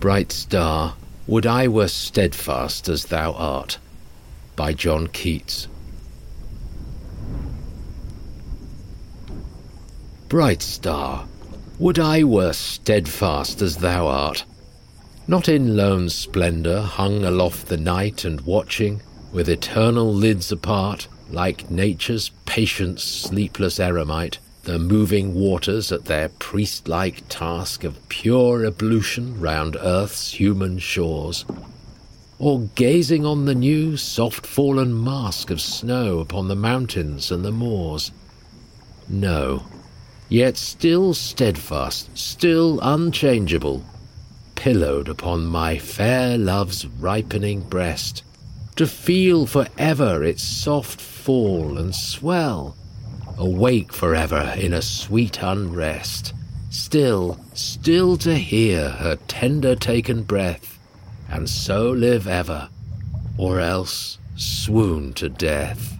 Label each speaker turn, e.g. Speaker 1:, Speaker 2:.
Speaker 1: Bright star, would I were steadfast as thou art. By John Keats. Bright star, would I were steadfast as thou art, not in lone splendour hung aloft the night and watching, with eternal lids apart, like nature's patient sleepless eremite, the moving waters at their priest-like task of pure ablution round earth's human shores, or gazing on the new soft-fallen mask of snow upon the mountains and the moors. No, yet still steadfast, still unchangeable, pillowed upon my fair love's ripening breast, to feel for ever its soft fall and swell, awake forever in a sweet unrest, still, still to hear her tender taken breath, and so live ever, or else swoon to death.